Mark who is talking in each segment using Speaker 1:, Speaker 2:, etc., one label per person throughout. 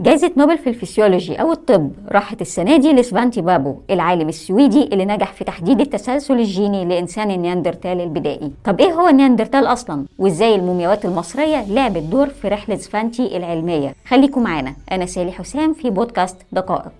Speaker 1: جائزة نوبل في الفسيولوجي أو الطب راحت السنة دي لسفانتي بابو العالم السويدي اللي نجح في تحديد التسلسل الجيني لإنسان النياندرتال البدائي. طب إيه هو النياندرتال أصلا؟ وإزاي المومياوات المصرية لعبت دور في رحلة سفانتي العلمية؟ خليكم معانا أنا سالي حسام في بودكاست دقائق.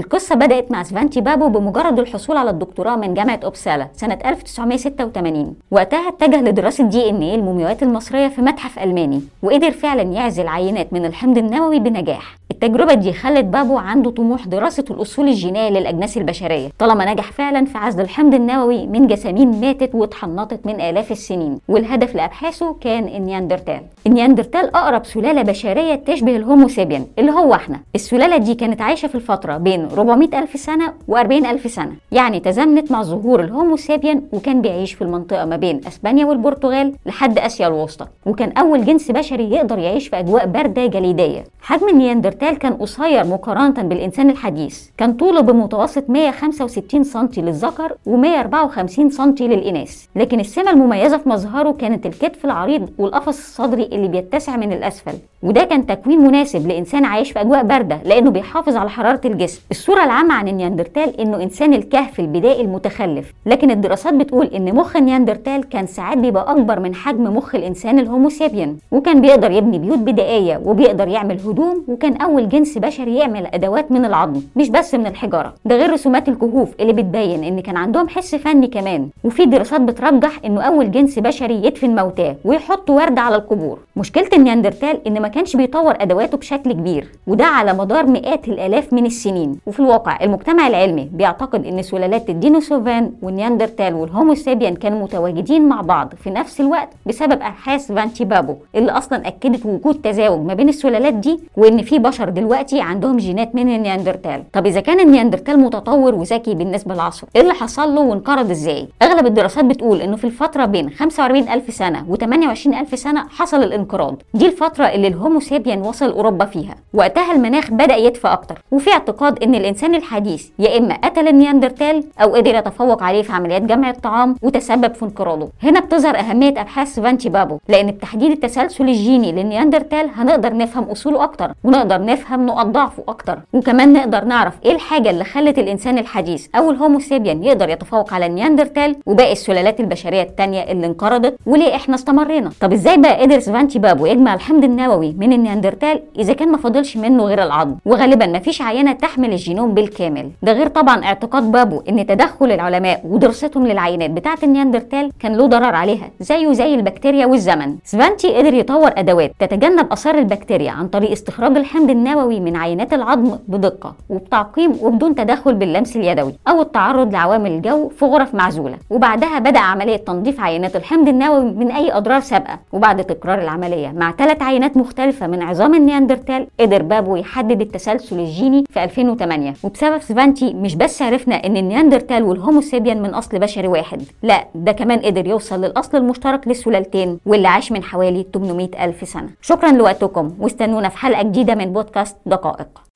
Speaker 1: القصة بدأت مع سفانتي بابو بمجرد الحصول على الدكتوراه من جامعة أوبسالا سنة 1986 وقتها اتجه لدراسة DNA المومياوات المصرية في متحف ألماني وقدر فعلا يعزل عينات من الحمض النووي بنجاح. التجربة دي خلت بابو عنده طموح دراسة الأصول الجينية للأجناس البشرية طالما نجح فعلا في عزل الحمض النووي من جثامين ماتت واتحنطت من آلاف السنين. والهدف لأبحاثه كان النياندرتال. النياندرتال أقرب سلالة بشرية تشبه ال Homo sapien اللي هو إحنا. السلالة دي كانت عايشة في الفترة بين 400 ألف سنة و40 ألف سنة يعني تزامنت مع ظهور ال Homo sapien وكان بيعيش في المنطقة ما بين أسبانيا والبرتغال لحد آسيا الوسطى. وكان أول جنس بشري يقدر يعيش في أجواء باردة جليدية. حجم النياندرتال كان قصير مقارنة بالإنسان الحديث. كان طوله بمتوسط 165 سم للذكر و154 سم للإناث. لكن السمة المميزة في مظهره كانت الكتف العريض والقفص الصدري اللي بيتسع من الأسفل. وده كان تكوين مناسب لإنسان عايش في أجواء باردة لأنه بيحافظ على حرارة الجسم. الصورة العامة عن النياندرتال إنه إنسان الكهف البدائي المتخلف. لكن الدراسات بتقول إن مخ النياندرتال كان ساعات بيبقى أكبر من حجم مخ الإنسان ال Homo sapien وكان بيقدر يبني بيوت بدائية وبيقدر يعمل هدوم وكان أول جنس بشري يعمل أدوات من العظم مش بس من الحجارة. ده غير رسومات الكهوف اللي بتبين إن كان عندهم حس فني كمان. وفي دراسات بترجح إنه أول جنس بشري يدفن موتاه ويحط ورد على القبور. مشكلة النياندرتال إن ما كانش بيطور أدواته بشكل كبير وده على مدار مئات الآلاف من السنين. وفي الواقع المجتمع العلمي بيعتقد إن سلالات الدينيسوفان والنياندرتال وال Homo sapien كانوا متواجدين مع بعض في نفس الوقت بسبب أبحاث سفانتي بابو اللي أصلا أكدت وجود تزاوج ما بين السلالات دي وإن في بشر دلوقتي عندهم جينات من النياندرتال. طب إذا كان النياندرتال متطور وذكي بالنسبة لعصره إيه اللي حصل له وانقرض إزاي؟ أغلب الدراسات بتقول إنه في الفترة بين 45 ألف سنة و28 ألف سنة حصل الانقراض. دي الفترة اللي ال Homo sapien وصل أوروبا فيها. وقتها المناخ بدأ يدفى أكتر. وفي اعتقاد إن الإنسان الحديث يا إما قتل النياندرتال أو قدر يتفوق عليه في عمليات جمع الطعام وتسبب في انقراضه. هنا بتظهر أهمية أبحاث سفانتي بابو لأن بتحديد التسلسل الجيني للنياندرتال هنقدر نفهم أصوله أكتر ونقدر نفهم نقط ضعفه أكتر. وكمان نقدر نعرف إيه الحاجة اللي خلت الإنسان الحديث أو ال Homo sapien يقدر يتفوق على النياندرتال وباقي السلالات البشرية التانية اللي انقرضت وليه إحنا استمرينا. طب إزاي بقى قدر بابو يجمع الحمض النووي من النياندرتال إذا كان ما فاضلش منه غير العظم. وغالبا ما فيش عينة تحمل الجينوم بالكامل. ده غير طبعا اعتقاد بابو إن تدخل العلماء ودراستهم للعينات بتاعة النياندرتال كان له ضرر عليها زيه زي البكتيريا والزمن. سفانتي قدر يطور أدوات تتجنب آثار البكتيريا عن طريق استخراج الحمض النووي من عينات العظم بدقة وبتعقيم وبدون تدخل باللمس اليدوي أو التعرض لعوامل الجو في غرف معزولة. وبعدها بدأ عملية تنظيف عينات الحمض النووي من أي أضرار سابقة. وبعد تكرار العملية مع ثلاث عينات مختلفة من عظام النياندرتال قدر بابو يحدد التسلسل الجيني في 2008 وبسبب سفانتي مش بس عرفنا إن النياندرتال وال Homo sapien من أصل بشري واحد لا ده كمان قدر يوصل للأصل المشترك للسلالتين واللي عاش من حوالي 800 ألف سنة. شكرا لوقتكم واستنونا في حلقة جديدة من بودكاست دقائق.